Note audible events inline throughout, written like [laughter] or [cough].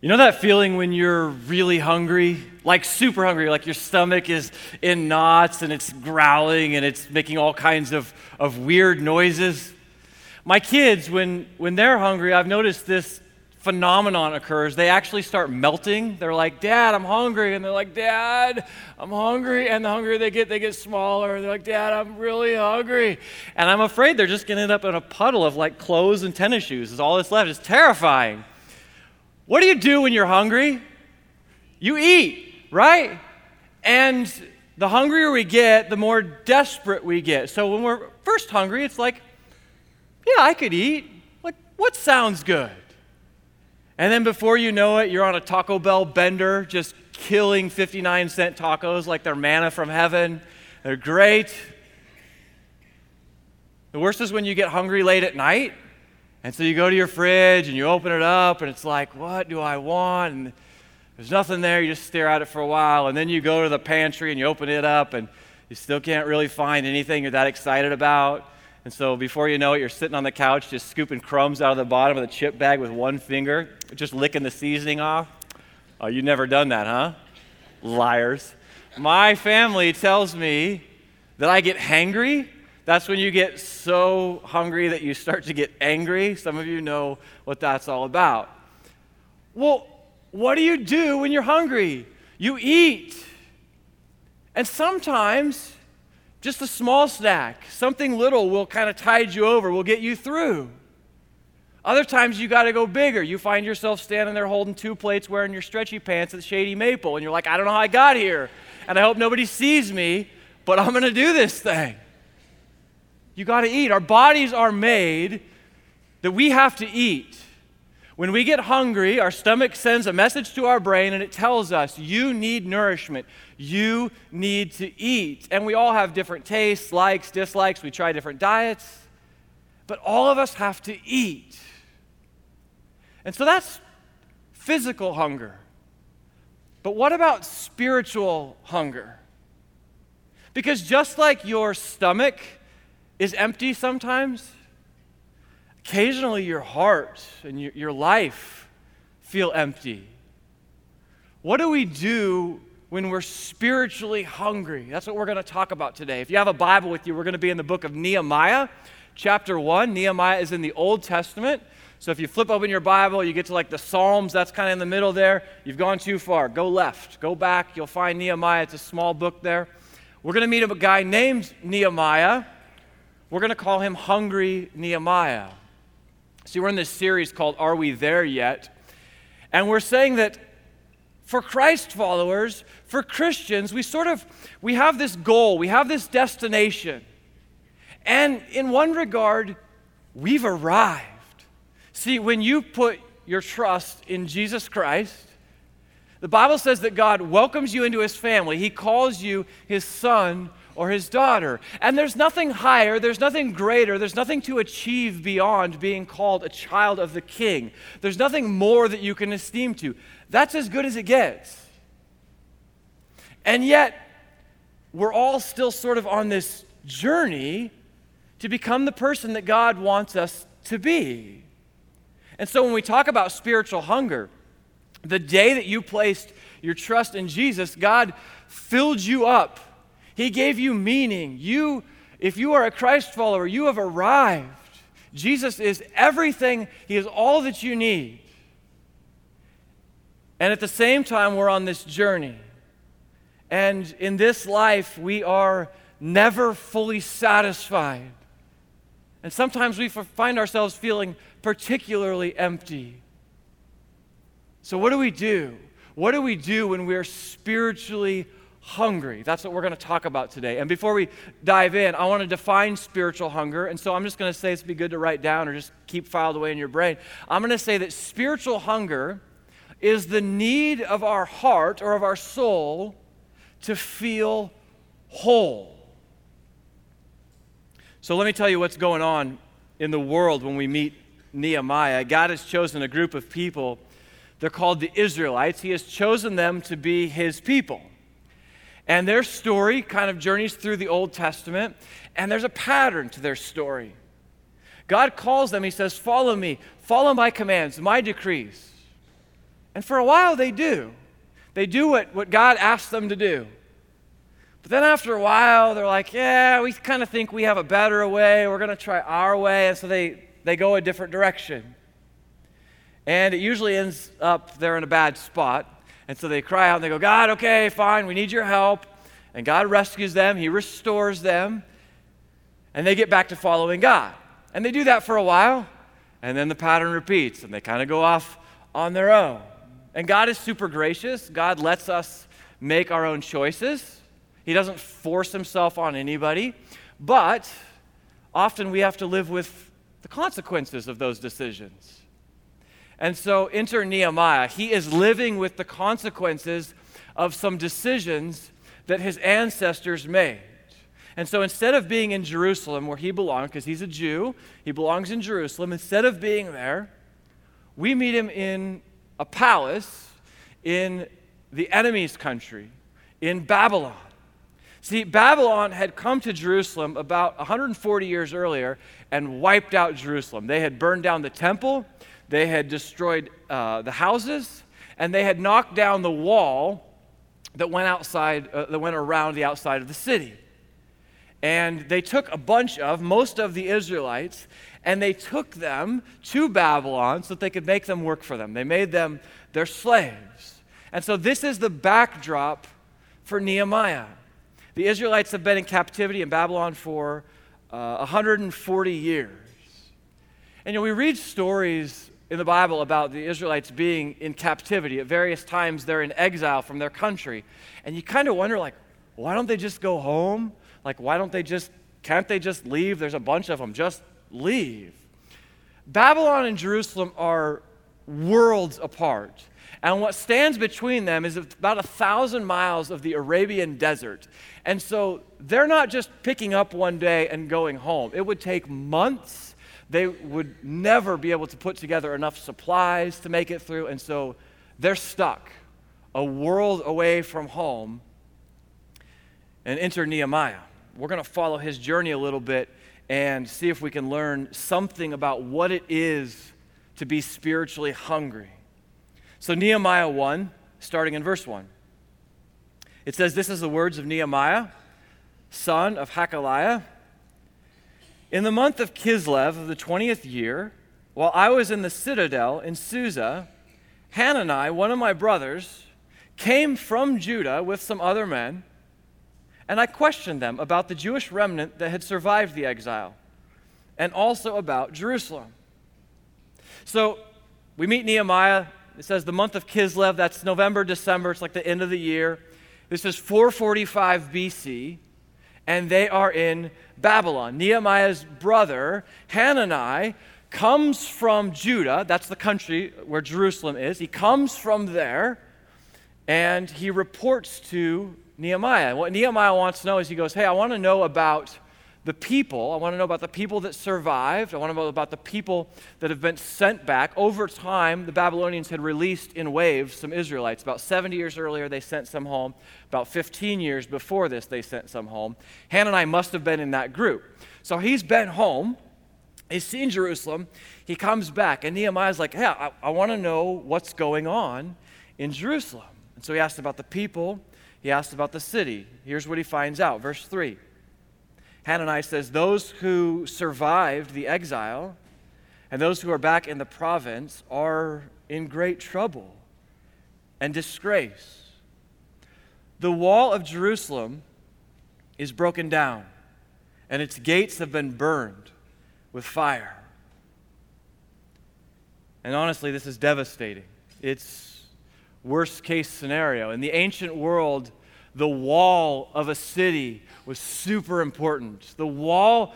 You know that feeling when you're really hungry? Like super hungry, like your stomach is in knots and it's growling and it's making all kinds of, of weird noises? My kids, when, when they're hungry, I've noticed this phenomenon occurs. They actually start melting. They're like, Dad, I'm hungry. And they're like, Dad, I'm hungry. And the hungrier they get, they get smaller. They're like, Dad, I'm really hungry. And I'm afraid they're just going to end up in a puddle of like clothes and tennis shoes. Is all that's left. It's terrifying. What do you do when you're hungry? You eat, right? And the hungrier we get, the more desperate we get. So when we're first hungry, it's like, yeah, I could eat. What, what sounds good? And then before you know it, you're on a Taco Bell bender, just killing 59 cent tacos like they're manna from heaven. They're great. The worst is when you get hungry late at night and so you go to your fridge and you open it up, and it's like, what do I want? And there's nothing there. You just stare at it for a while. And then you go to the pantry and you open it up, and you still can't really find anything you're that excited about. And so before you know it, you're sitting on the couch just scooping crumbs out of the bottom of the chip bag with one finger, just licking the seasoning off. Oh, you've never done that, huh? Liars. My family tells me that I get hangry that's when you get so hungry that you start to get angry. Some of you know what that's all about. Well, what do you do when you're hungry? You eat. And sometimes just a small snack, something little will kind of tide you over, will get you through. Other times you got to go bigger. You find yourself standing there holding two plates wearing your stretchy pants at Shady Maple, and you're like, I don't know how I got here, and I hope nobody sees me, but I'm going to do this thing. You got to eat. Our bodies are made that we have to eat. When we get hungry, our stomach sends a message to our brain and it tells us, you need nourishment. You need to eat. And we all have different tastes, likes, dislikes. We try different diets. But all of us have to eat. And so that's physical hunger. But what about spiritual hunger? Because just like your stomach is empty sometimes, occasionally your heart and your, your life feel empty. What do we do when we're spiritually hungry? That's what we're going to talk about today. If you have a Bible with you, we're going to be in the book of Nehemiah, chapter 1. Nehemiah is in the Old Testament. So if you flip open your Bible, you get to like the Psalms, that's kind of in the middle there. You've gone too far. Go left, go back. You'll find Nehemiah. It's a small book there. We're going to meet a guy named Nehemiah we're going to call him Hungry Nehemiah. See, we're in this series called Are We There Yet? And we're saying that for Christ followers, for Christians, we sort of we have this goal, we have this destination. And in one regard, we've arrived. See, when you put your trust in Jesus Christ, the Bible says that God welcomes you into his family. He calls you his son or his daughter. And there's nothing higher, there's nothing greater, there's nothing to achieve beyond being called a child of the king. There's nothing more that you can esteem to. That's as good as it gets. And yet, we're all still sort of on this journey to become the person that God wants us to be. And so when we talk about spiritual hunger, the day that you placed your trust in Jesus, God filled you up he gave you meaning. You, if you are a Christ follower, you have arrived. Jesus is everything, He is all that you need. And at the same time, we're on this journey. And in this life, we are never fully satisfied. And sometimes we find ourselves feeling particularly empty. So, what do we do? What do we do when we're spiritually hungry. That's what we're going to talk about today. And before we dive in, I want to define spiritual hunger. And so I'm just going to say it's be good to write down or just keep filed away in your brain. I'm going to say that spiritual hunger is the need of our heart or of our soul to feel whole. So let me tell you what's going on in the world when we meet Nehemiah. God has chosen a group of people. They're called the Israelites. He has chosen them to be his people. And their story kind of journeys through the Old Testament, and there's a pattern to their story. God calls them, He says, Follow me, follow my commands, my decrees. And for a while, they do. They do what, what God asks them to do. But then after a while, they're like, yeah, we kind of think we have a better way. We're going to try our way. And so they, they go a different direction. And it usually ends up they're in a bad spot. And so they cry out and they go, God, okay, fine, we need your help. And God rescues them, He restores them, and they get back to following God. And they do that for a while, and then the pattern repeats, and they kind of go off on their own. And God is super gracious. God lets us make our own choices. He doesn't force himself on anybody, but often we have to live with the consequences of those decisions. And so enter Nehemiah. He is living with the consequences of some decisions that his ancestors made. And so instead of being in Jerusalem where he belonged, because he's a Jew, he belongs in Jerusalem, instead of being there, we meet him in a palace in the enemy's country, in Babylon. See, Babylon had come to Jerusalem about 140 years earlier and wiped out Jerusalem. They had burned down the temple, they had destroyed uh, the houses, and they had knocked down the wall that went outside, uh, that went around the outside of the city. And they took a bunch of, most of the Israelites, and they took them to Babylon so that they could make them work for them. They made them their slaves. And so this is the backdrop for Nehemiah. The Israelites have been in captivity in Babylon for uh, 140 years. And you know, we read stories in the Bible about the Israelites being in captivity. At various times, they're in exile from their country. And you kind of wonder, like, why don't they just go home? Like, why don't they just, can't they just leave? There's a bunch of them. Just leave. Babylon and Jerusalem are worlds apart. And what stands between them is about a thousand miles of the Arabian desert. And so they're not just picking up one day and going home. It would take months. They would never be able to put together enough supplies to make it through. And so they're stuck a world away from home. And enter Nehemiah. We're going to follow his journey a little bit and see if we can learn something about what it is to be spiritually hungry. So, Nehemiah 1, starting in verse 1. It says, This is the words of Nehemiah, son of Hachaliah. In the month of Kislev of the 20th year, while I was in the citadel in Susa, Hanani, one of my brothers, came from Judah with some other men, and I questioned them about the Jewish remnant that had survived the exile, and also about Jerusalem. So we meet Nehemiah it says the month of Kislev, that's November, December, it's like the end of the year. This is 445 BC, and they are in Babylon. Nehemiah's brother, Hanani, comes from Judah, that's the country where Jerusalem is. He comes from there, and he reports to Nehemiah. What Nehemiah wants to know is he goes, Hey, I want to know about the people. I want to know about the people that survived. I want to know about the people that have been sent back. Over time, the Babylonians had released in waves some Israelites. About 70 years earlier, they sent some home. About 15 years before this, they sent some home. Hanani must have been in that group. So he's been home. He's seen Jerusalem. He comes back, and Nehemiah's like, Hey, I, I want to know what's going on in Jerusalem. And so he asked about the people, he asked about the city. Here's what he finds out. Verse 3. Hanani says, Those who survived the exile and those who are back in the province are in great trouble and disgrace. The wall of Jerusalem is broken down, and its gates have been burned with fire. And honestly, this is devastating. It's worst case scenario. In the ancient world, the wall of a city was super important. The wall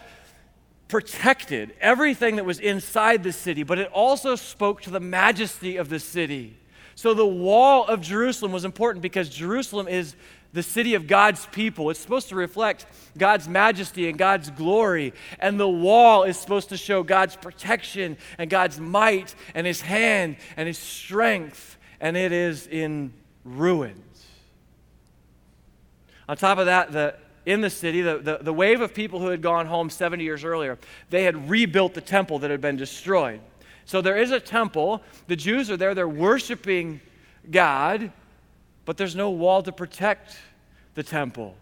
protected everything that was inside the city, but it also spoke to the majesty of the city. So the wall of Jerusalem was important because Jerusalem is the city of God's people. It's supposed to reflect God's majesty and God's glory. And the wall is supposed to show God's protection and God's might and his hand and his strength. And it is in ruins. On top of that, the, in the city, the, the, the wave of people who had gone home 70 years earlier, they had rebuilt the temple that had been destroyed. So there is a temple. The Jews are there, they're worshiping God, but there's no wall to protect the temple.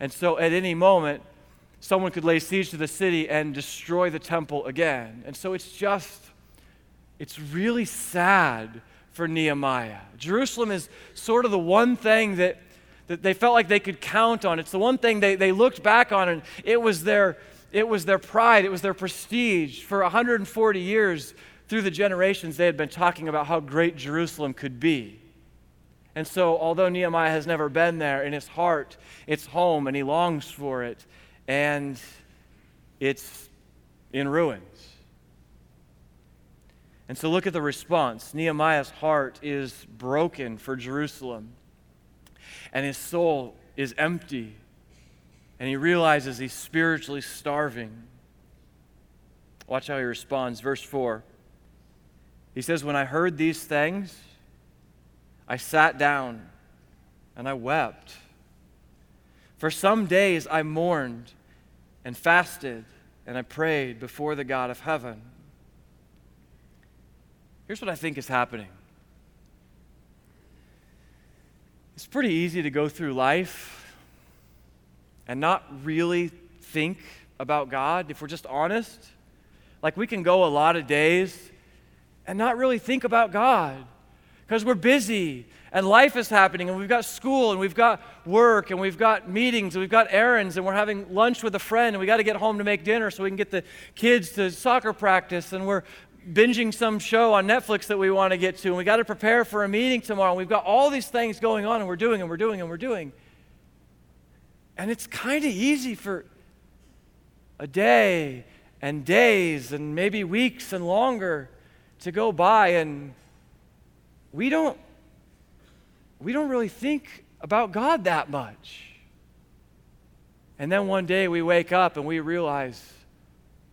And so at any moment, someone could lay siege to the city and destroy the temple again. And so it's just, it's really sad for Nehemiah. Jerusalem is sort of the one thing that, that they felt like they could count on. It's the one thing they, they looked back on, and it was their, it was their pride, it was their prestige. For 140 years, through the generations, they had been talking about how great Jerusalem could be. And so, although Nehemiah has never been there, in his heart, it's home and he longs for it, and it's in ruins. And so, look at the response. Nehemiah's heart is broken for Jerusalem, and his soul is empty, and he realizes he's spiritually starving. Watch how he responds. Verse 4. He says, When I heard these things, I sat down and I wept. For some days I mourned and fasted and I prayed before the God of heaven. Here's what I think is happening it's pretty easy to go through life and not really think about God if we're just honest. Like we can go a lot of days and not really think about God because we're busy and life is happening and we've got school and we've got work and we've got meetings and we've got errands and we're having lunch with a friend and we got to get home to make dinner so we can get the kids to soccer practice and we're binging some show on Netflix that we want to get to and we got to prepare for a meeting tomorrow and we've got all these things going on and we're doing and we're doing and we're doing and it's kind of easy for a day and days and maybe weeks and longer to go by and we don't we don't really think about God that much. And then one day we wake up and we realize,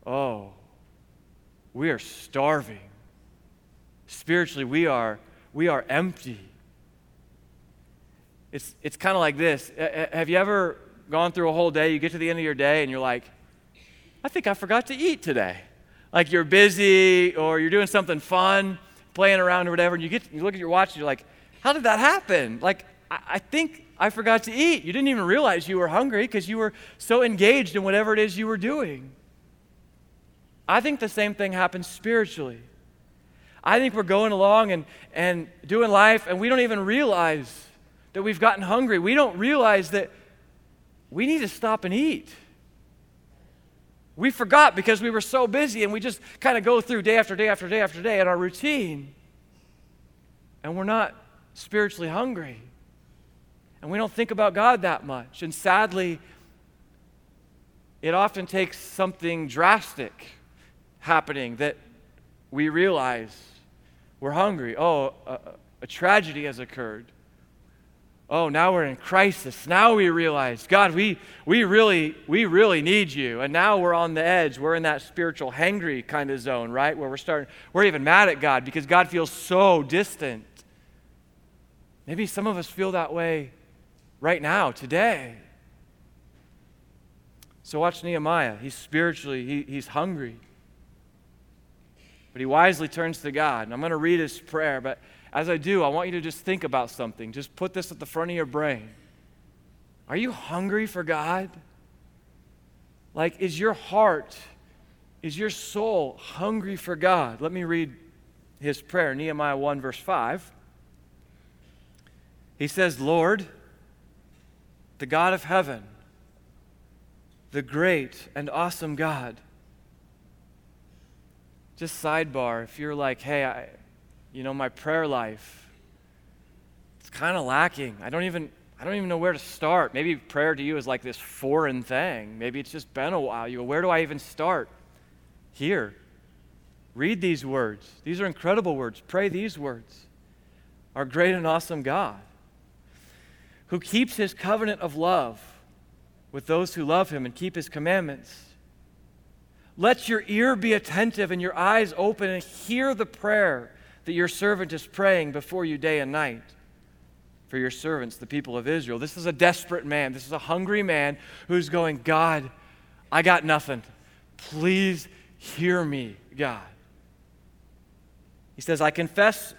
oh, we are starving. Spiritually, we are we are empty. It's it's kind of like this. Uh, uh, have you ever gone through a whole day, you get to the end of your day and you're like, I think I forgot to eat today like you're busy or you're doing something fun, playing around or whatever, and you get you look at your watch and you're like, how did that happen? Like, I, I think I forgot to eat. You didn't even realize you were hungry because you were so engaged in whatever it is you were doing. I think the same thing happens spiritually. I think we're going along and, and doing life, and we don't even realize that we've gotten hungry. We don't realize that we need to stop and eat. We forgot because we were so busy and we just kind of go through day after day after day after day in our routine. And we're not spiritually hungry. And we don't think about God that much. And sadly, it often takes something drastic happening that we realize we're hungry. Oh, a, a tragedy has occurred oh, now we're in crisis. Now we realize, God, we, we, really, we really need you. And now we're on the edge. We're in that spiritual hangry kind of zone, right? Where we're starting, we're even mad at God because God feels so distant. Maybe some of us feel that way right now, today. So watch Nehemiah. He's spiritually, he, he's hungry. But he wisely turns to God. And I'm going to read his prayer, but as I do, I want you to just think about something. Just put this at the front of your brain. Are you hungry for God? Like, is your heart, is your soul hungry for God? Let me read his prayer, Nehemiah 1, verse 5. He says, Lord, the God of heaven, the great and awesome God. Just sidebar, if you're like, hey, I, you know, my prayer life, it's kind of lacking. I don't even I don't even know where to start. Maybe prayer to you is like this foreign thing. Maybe it's just been a while. You go, where do I even start? Here. Read these words. These are incredible words. Pray these words. Our great and awesome God, who keeps his covenant of love with those who love him and keep his commandments. Let your ear be attentive and your eyes open and hear the prayer that your servant is praying before you day and night for your servants, the people of Israel. This is a desperate man. This is a hungry man who's going, God, I got nothing. Please hear me, God. He says, I confess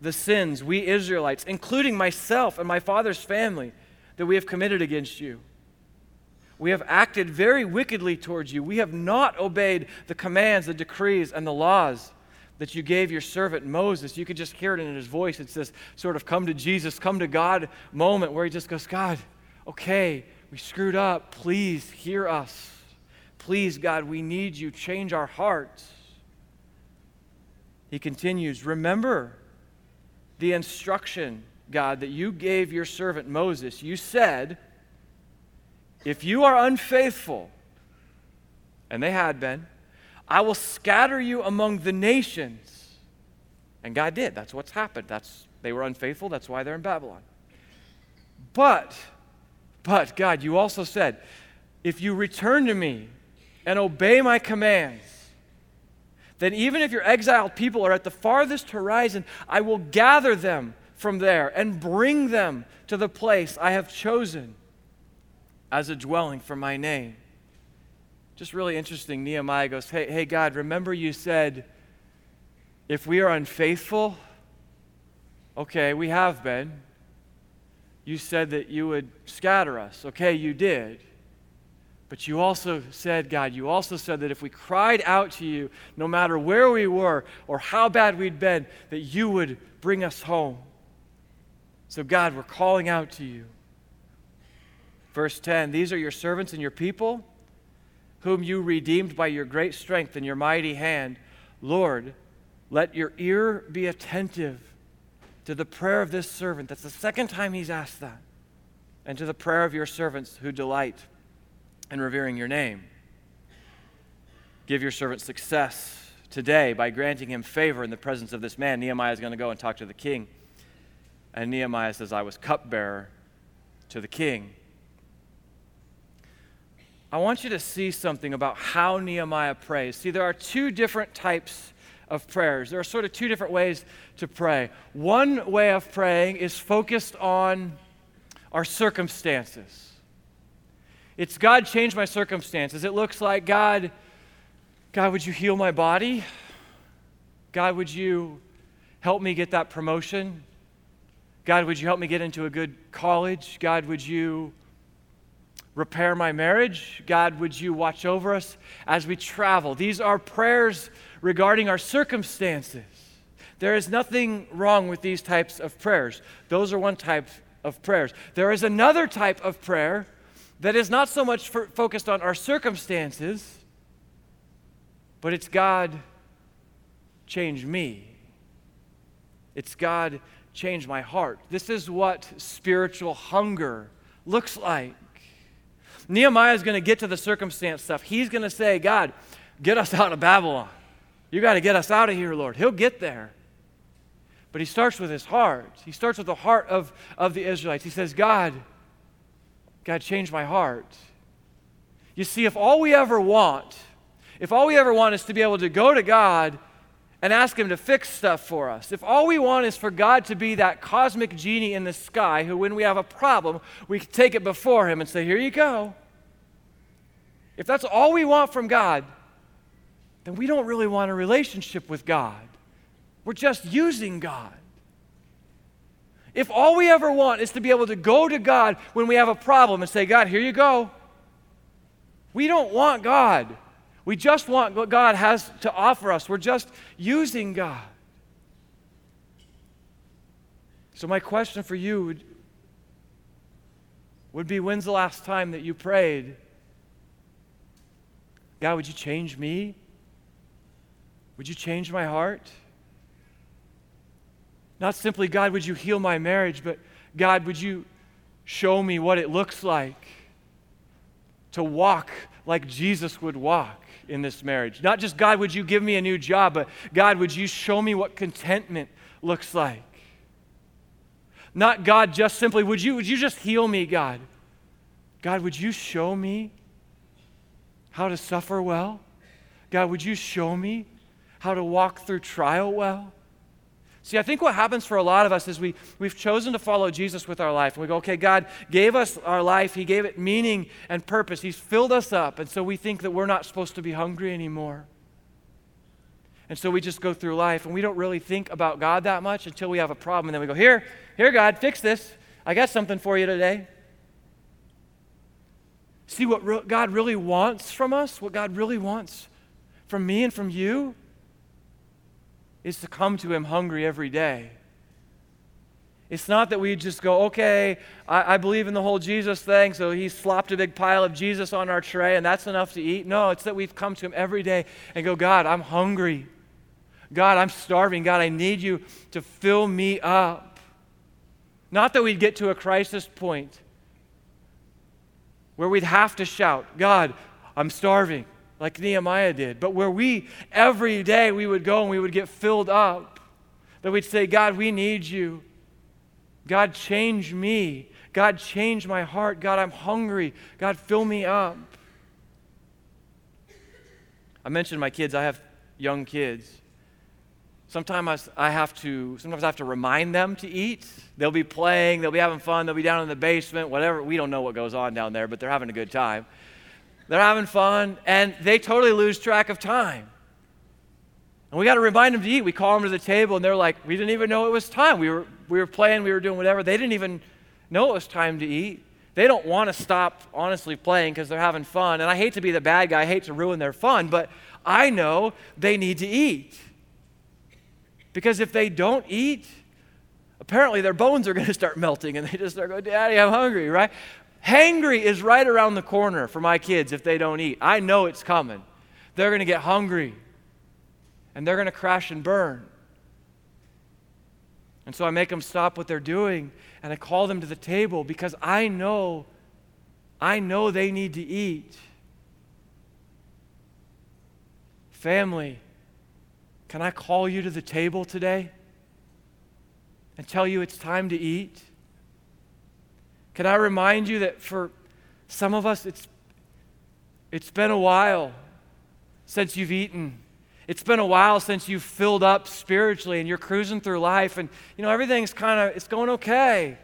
the sins, we Israelites, including myself and my father's family, that we have committed against you. We have acted very wickedly towards you. We have not obeyed the commands, the decrees, and the laws that you gave your servant Moses. You could just hear it in his voice. It's this sort of come to Jesus, come to God moment where he just goes, God, okay, we screwed up. Please hear us. Please, God, we need you. Change our hearts. He continues, Remember the instruction, God, that you gave your servant Moses. You said, If you are unfaithful, and they had been, I will scatter you among the nations. And God did. That's what's happened. That's they were unfaithful. That's why they're in Babylon. But, but God, you also said, if you return to me and obey my commands, then even if your exiled people are at the farthest horizon, I will gather them from there and bring them to the place I have chosen as a dwelling for my name. Just really interesting. Nehemiah goes, Hey, hey God, remember you said, if we are unfaithful, okay, we have been. You said that you would scatter us. Okay, you did. But you also said, God, you also said that if we cried out to you, no matter where we were or how bad we'd been, that you would bring us home. So, God, we're calling out to you. Verse 10 These are your servants and your people whom you redeemed by your great strength and your mighty hand. Lord, let your ear be attentive to the prayer of this servant. That's the second time he's asked that. And to the prayer of your servants who delight in revering your name. Give your servant success today by granting him favor in the presence of this man. Nehemiah is going to go and talk to the king. And Nehemiah says, I was cupbearer to the king. I want you to see something about how Nehemiah prays. See, there are two different types of prayers. There are sort of two different ways to pray. One way of praying is focused on our circumstances. It's God, change my circumstances. It looks like God, God, would you heal my body? God, would you help me get that promotion? God, would you help me get into a good college? God, would you repair my marriage. God, would you watch over us as we travel? These are prayers regarding our circumstances. There is nothing wrong with these types of prayers. Those are one type of prayers. There is another type of prayer that is not so much for, focused on our circumstances, but it's God, change me. It's God, change my heart. This is what spiritual hunger looks like. Nehemiah is going to get to the circumstance stuff. He's going to say, God, get us out of Babylon. You got to get us out of here, Lord. He'll get there. But he starts with his heart. He starts with the heart of, of the Israelites. He says, God, God, change my heart. You see, if all we ever want, if all we ever want is to be able to go to God and ask Him to fix stuff for us. If all we want is for God to be that cosmic genie in the sky who, when we have a problem, we take it before Him and say, Here you go. If that's all we want from God, then we don't really want a relationship with God. We're just using God. If all we ever want is to be able to go to God when we have a problem and say, God, here you go, we don't want God. We just want what God has to offer us. We're just using God. So, my question for you would, would be when's the last time that you prayed, God, would you change me? Would you change my heart? Not simply, God, would you heal my marriage, but God, would you show me what it looks like to walk like Jesus would walk? In this marriage. Not just, God, would you give me a new job, but God, would you show me what contentment looks like? Not, God, just simply, would you, would you just heal me, God? God, would you show me how to suffer well? God, would you show me how to walk through trial well? See, I think what happens for a lot of us is we, we've chosen to follow Jesus with our life. And we go, okay, God gave us our life. He gave it meaning and purpose. He's filled us up. And so we think that we're not supposed to be hungry anymore. And so we just go through life and we don't really think about God that much until we have a problem. And then we go, Here, here, God, fix this. I got something for you today. See what re- God really wants from us? What God really wants from me and from you is to come to Him hungry every day. It's not that we just go, okay, I, I, believe in the whole Jesus thing, so He slopped a big pile of Jesus on our tray and that's enough to eat. No, it's that we've come to Him every day and go, God, I'm hungry. God, I'm starving. God, I need you to fill me up. Not that we'd get to a crisis point where we'd have to shout, God, I'm starving, like Nehemiah did, but where we, every day, we would go and we would get filled up. That we'd say, God, we need you. God, change me. God, change my heart. God, I'm hungry. God, fill me up. I mentioned my kids, I have young kids. Sometimes I have to sometimes I have to remind them to eat. They'll be playing, they'll be having fun, they'll be down in the basement, whatever. We don't know what goes on down there, but they're having a good time. They're having fun and they totally lose track of time. And we got to remind them to eat. We call them to the table and they're like, "We didn't even know it was time. We were we were playing, we were doing whatever. They didn't even know it was time to eat." They don't want to stop honestly playing because they're having fun. And I hate to be the bad guy, I hate to ruin their fun, but I know they need to eat. Because if they don't eat, apparently their bones are going to start [laughs] melting and they just start going, Daddy, I'm hungry, right? Hangry is right around the corner for my kids if they don't eat. I know it's coming. They're going to get hungry and they're going to crash and burn. And so I make them stop what they're doing and I call them to the table because I know I know they need to eat. Family, can I call you to the table today and tell you it's time to eat? Can I remind you that for some of us, it's, it's been a while since you've eaten. It's been a while since you've filled up spiritually and you're cruising through life and, you know, everything's kind of, it's going okay.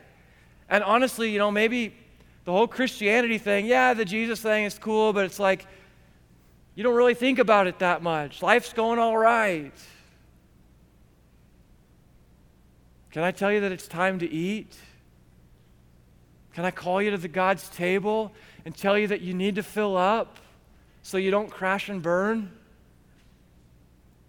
And honestly, you know, maybe the whole Christianity thing, yeah, the Jesus thing is cool, but it's like, you don't really think about it that much. Life's going all right. Can I tell you that it's time to eat? Can I call you to the God's table and tell you that you need to fill up so you don't crash and burn?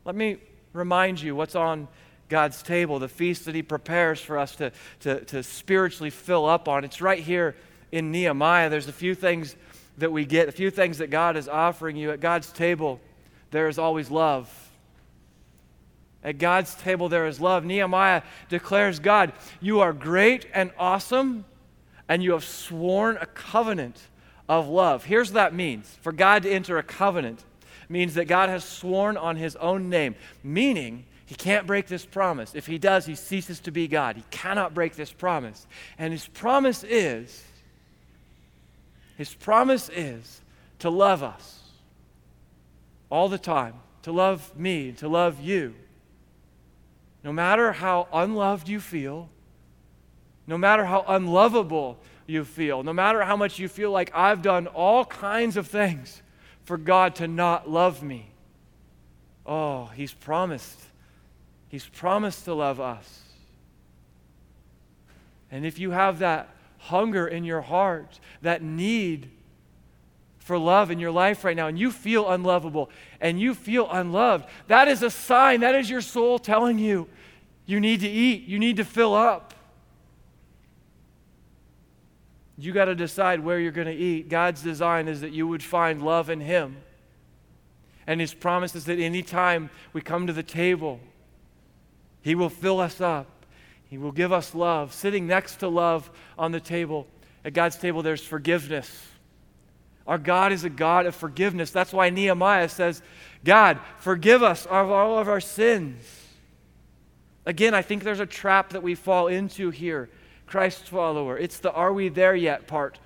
Let me remind you what's on God's table, the feast that He prepares for us to, to, to spiritually fill up on. It's right here in Nehemiah. There's a few things that we get, a few things that God is offering you. At God's table, there is always love. At God's table, there is love. Nehemiah declares, God, you are great and awesome, and you have sworn a covenant of love. Here's what that means for God to enter a covenant means that God has sworn on his own name, meaning he can't break this promise. If he does, he ceases to be God. He cannot break this promise. And his promise is his promise is to love us all the time, to love me, to love you. No matter how unloved you feel, no matter how unlovable you feel, no matter how much you feel like I've done all kinds of things for God to not love me. Oh, He's promised. He's promised to love us. And if you have that hunger in your heart, that need for love in your life right now, and you feel unlovable and you feel unloved, that is a sign. That is your soul telling you you need to eat, you need to fill up. You got to decide where you're going to eat. God's design is that you would find love in Him. And His promise is that anytime we come to the table, He will fill us up he will give us love. Sitting next to love on the table, at God's table, there's forgiveness. Our God is a God of forgiveness. That's why Nehemiah says, God, forgive us of all of our sins. Again, I think there's a trap that we fall into here, Christ follower. It's the are we there yet part.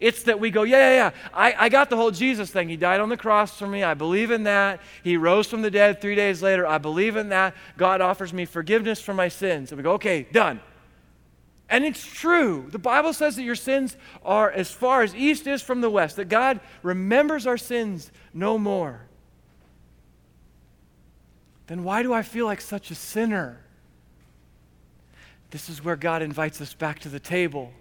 It's that we go, yeah, yeah, yeah. I, I got the whole Jesus thing. He died on the cross for me. I believe in that. He rose from the dead three days later. I believe in that. God offers me forgiveness for my sins. And we go, okay, done. And it's true. The Bible says that your sins are as far as east is from the west, that God remembers our sins no more. then why do I feel like such a sinner? This is where God invites us back to the table.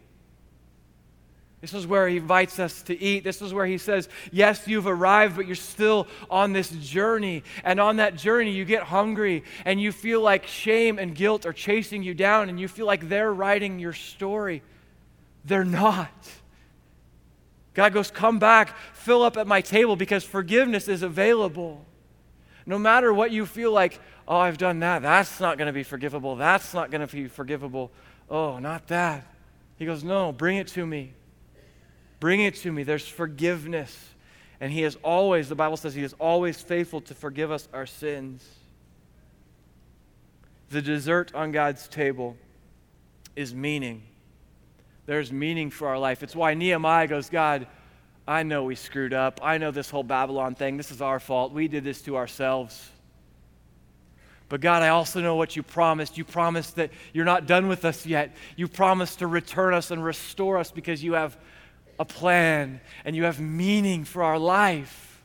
This is where he invites us to eat. This is where he says, Yes, you've arrived, but you're still on this journey. And on that journey, you get hungry and you feel like shame and guilt are chasing you down, and you feel like they're writing your story. They're not. God goes, Come back, fill up at my table because forgiveness is available. No matter what you feel like, oh, I've done that. That's not going to be forgivable. That's not going to be forgivable. Oh, not that. He goes, No, bring it to me. Bring it to me. There's forgiveness. And He is always, the Bible says, He is always faithful to forgive us our sins. The dessert on God's table is meaning. There's meaning for our life. It's why Nehemiah goes, God, I know we screwed up. I know this whole Babylon thing, this is our fault. We did this to ourselves. But God, I also know what you promised. You promised that you're not done with us yet. You promised to return us and restore us because you have a plan and you have meaning for our life.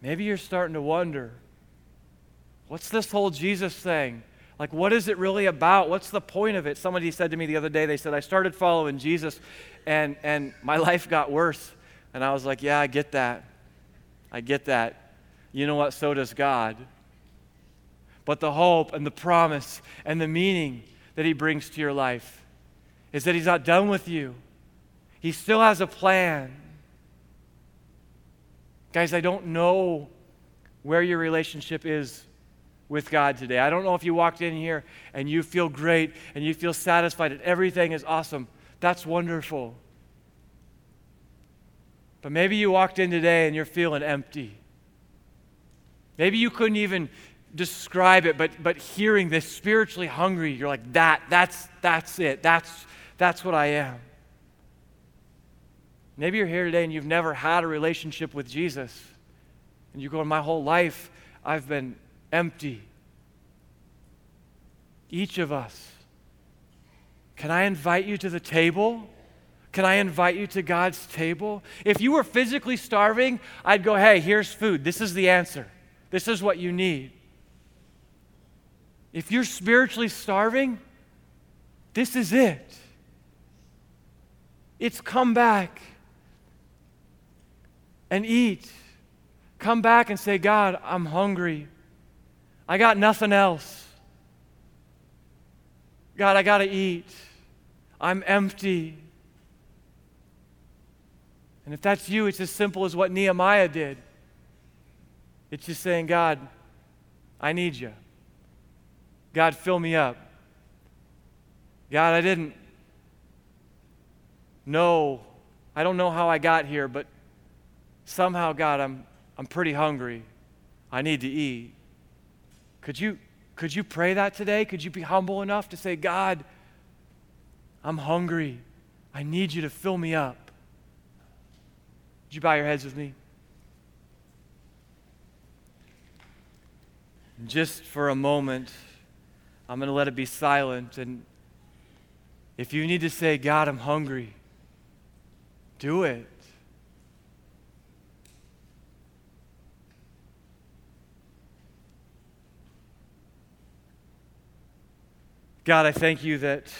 Maybe you're starting to wonder what's this whole Jesus thing? Like, what is it really about? What's the point of it? Somebody said to me the other day, they said, I started following Jesus and, and my [laughs] life got worse. And I was like, yeah, I get that. I get that. You know what? So does God. But the hope and the promise and the meaning that He brings to your life is that He's not done with you, He still has a plan. Guys, I don't know where your relationship is with God today. I don't know if you walked in here and you feel great and you feel satisfied and everything is awesome. That's wonderful. But maybe you walked in today and you're feeling empty. Maybe you couldn't even describe it, but, but hearing this spiritually hungry, you're like, that, that's, that's it. That's, that's what I am. Maybe you're here today and you've never had a relationship with Jesus. And you're going, my whole life, I've been empty. Each of us. Can I invite you to the table? Can I invite you to God's table? If you were physically starving, I'd go, hey, here's food. This is the answer. This is what you need. If you're spiritually starving, this is it. It's come back and eat. Come back and say, God, I'm hungry. I got nothing else. God, I got to eat. I'm empty. And if that's you, it's as simple as what Nehemiah did. It's just saying, God, I need you. God, fill me up. God, I didn't know, I don't know how I got here, but somehow, God, I'm, I'm pretty hungry. I need to eat. Could you, could you pray that today? Could you be humble enough to say, God, I'm hungry. I need you to fill me up. Would you bow your heads with me? Just for a moment, I'm going to let it be silent. And if you need to say, God, I'm hungry, do it. God, I thank you that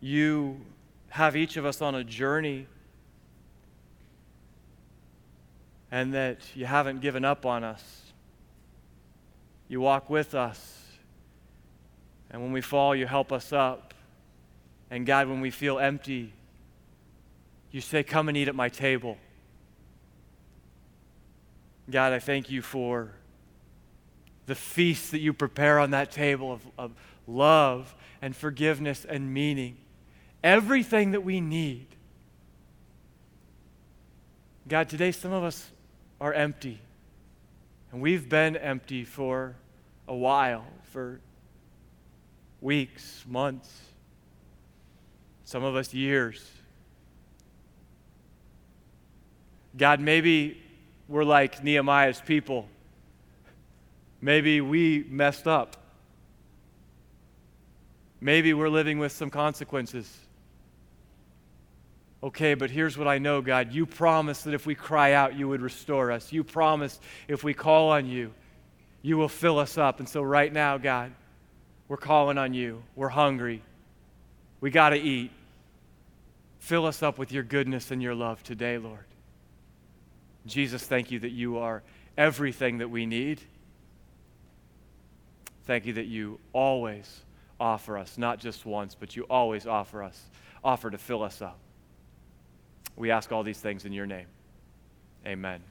you have each of us on a journey and that you haven't given up on us. You walk with us. And when we fall, you help us up. And God, when we feel empty, you say, Come and eat at my table. God, I thank you for the feast that you prepare on that table of, of love and forgiveness and meaning. Everything that we need. God, today some of us are empty. And we've been empty for a while, for weeks, months, some of us years. God, maybe we're like Nehemiah's people Maybe we messed up. Maybe we're living with some consequences. Okay, but here's what I know, God. You promised that if we cry out, you would restore us. You promised if we call on you, you will fill us up. And so, right now, God, we're calling on you. We're hungry. We got to eat. Fill us up with your goodness and your love today, Lord. Jesus, thank you that you are everything that we need. Thank you that you always offer us, not just once, but you always offer us, offer to fill us up. We ask all these things in your name. Amen.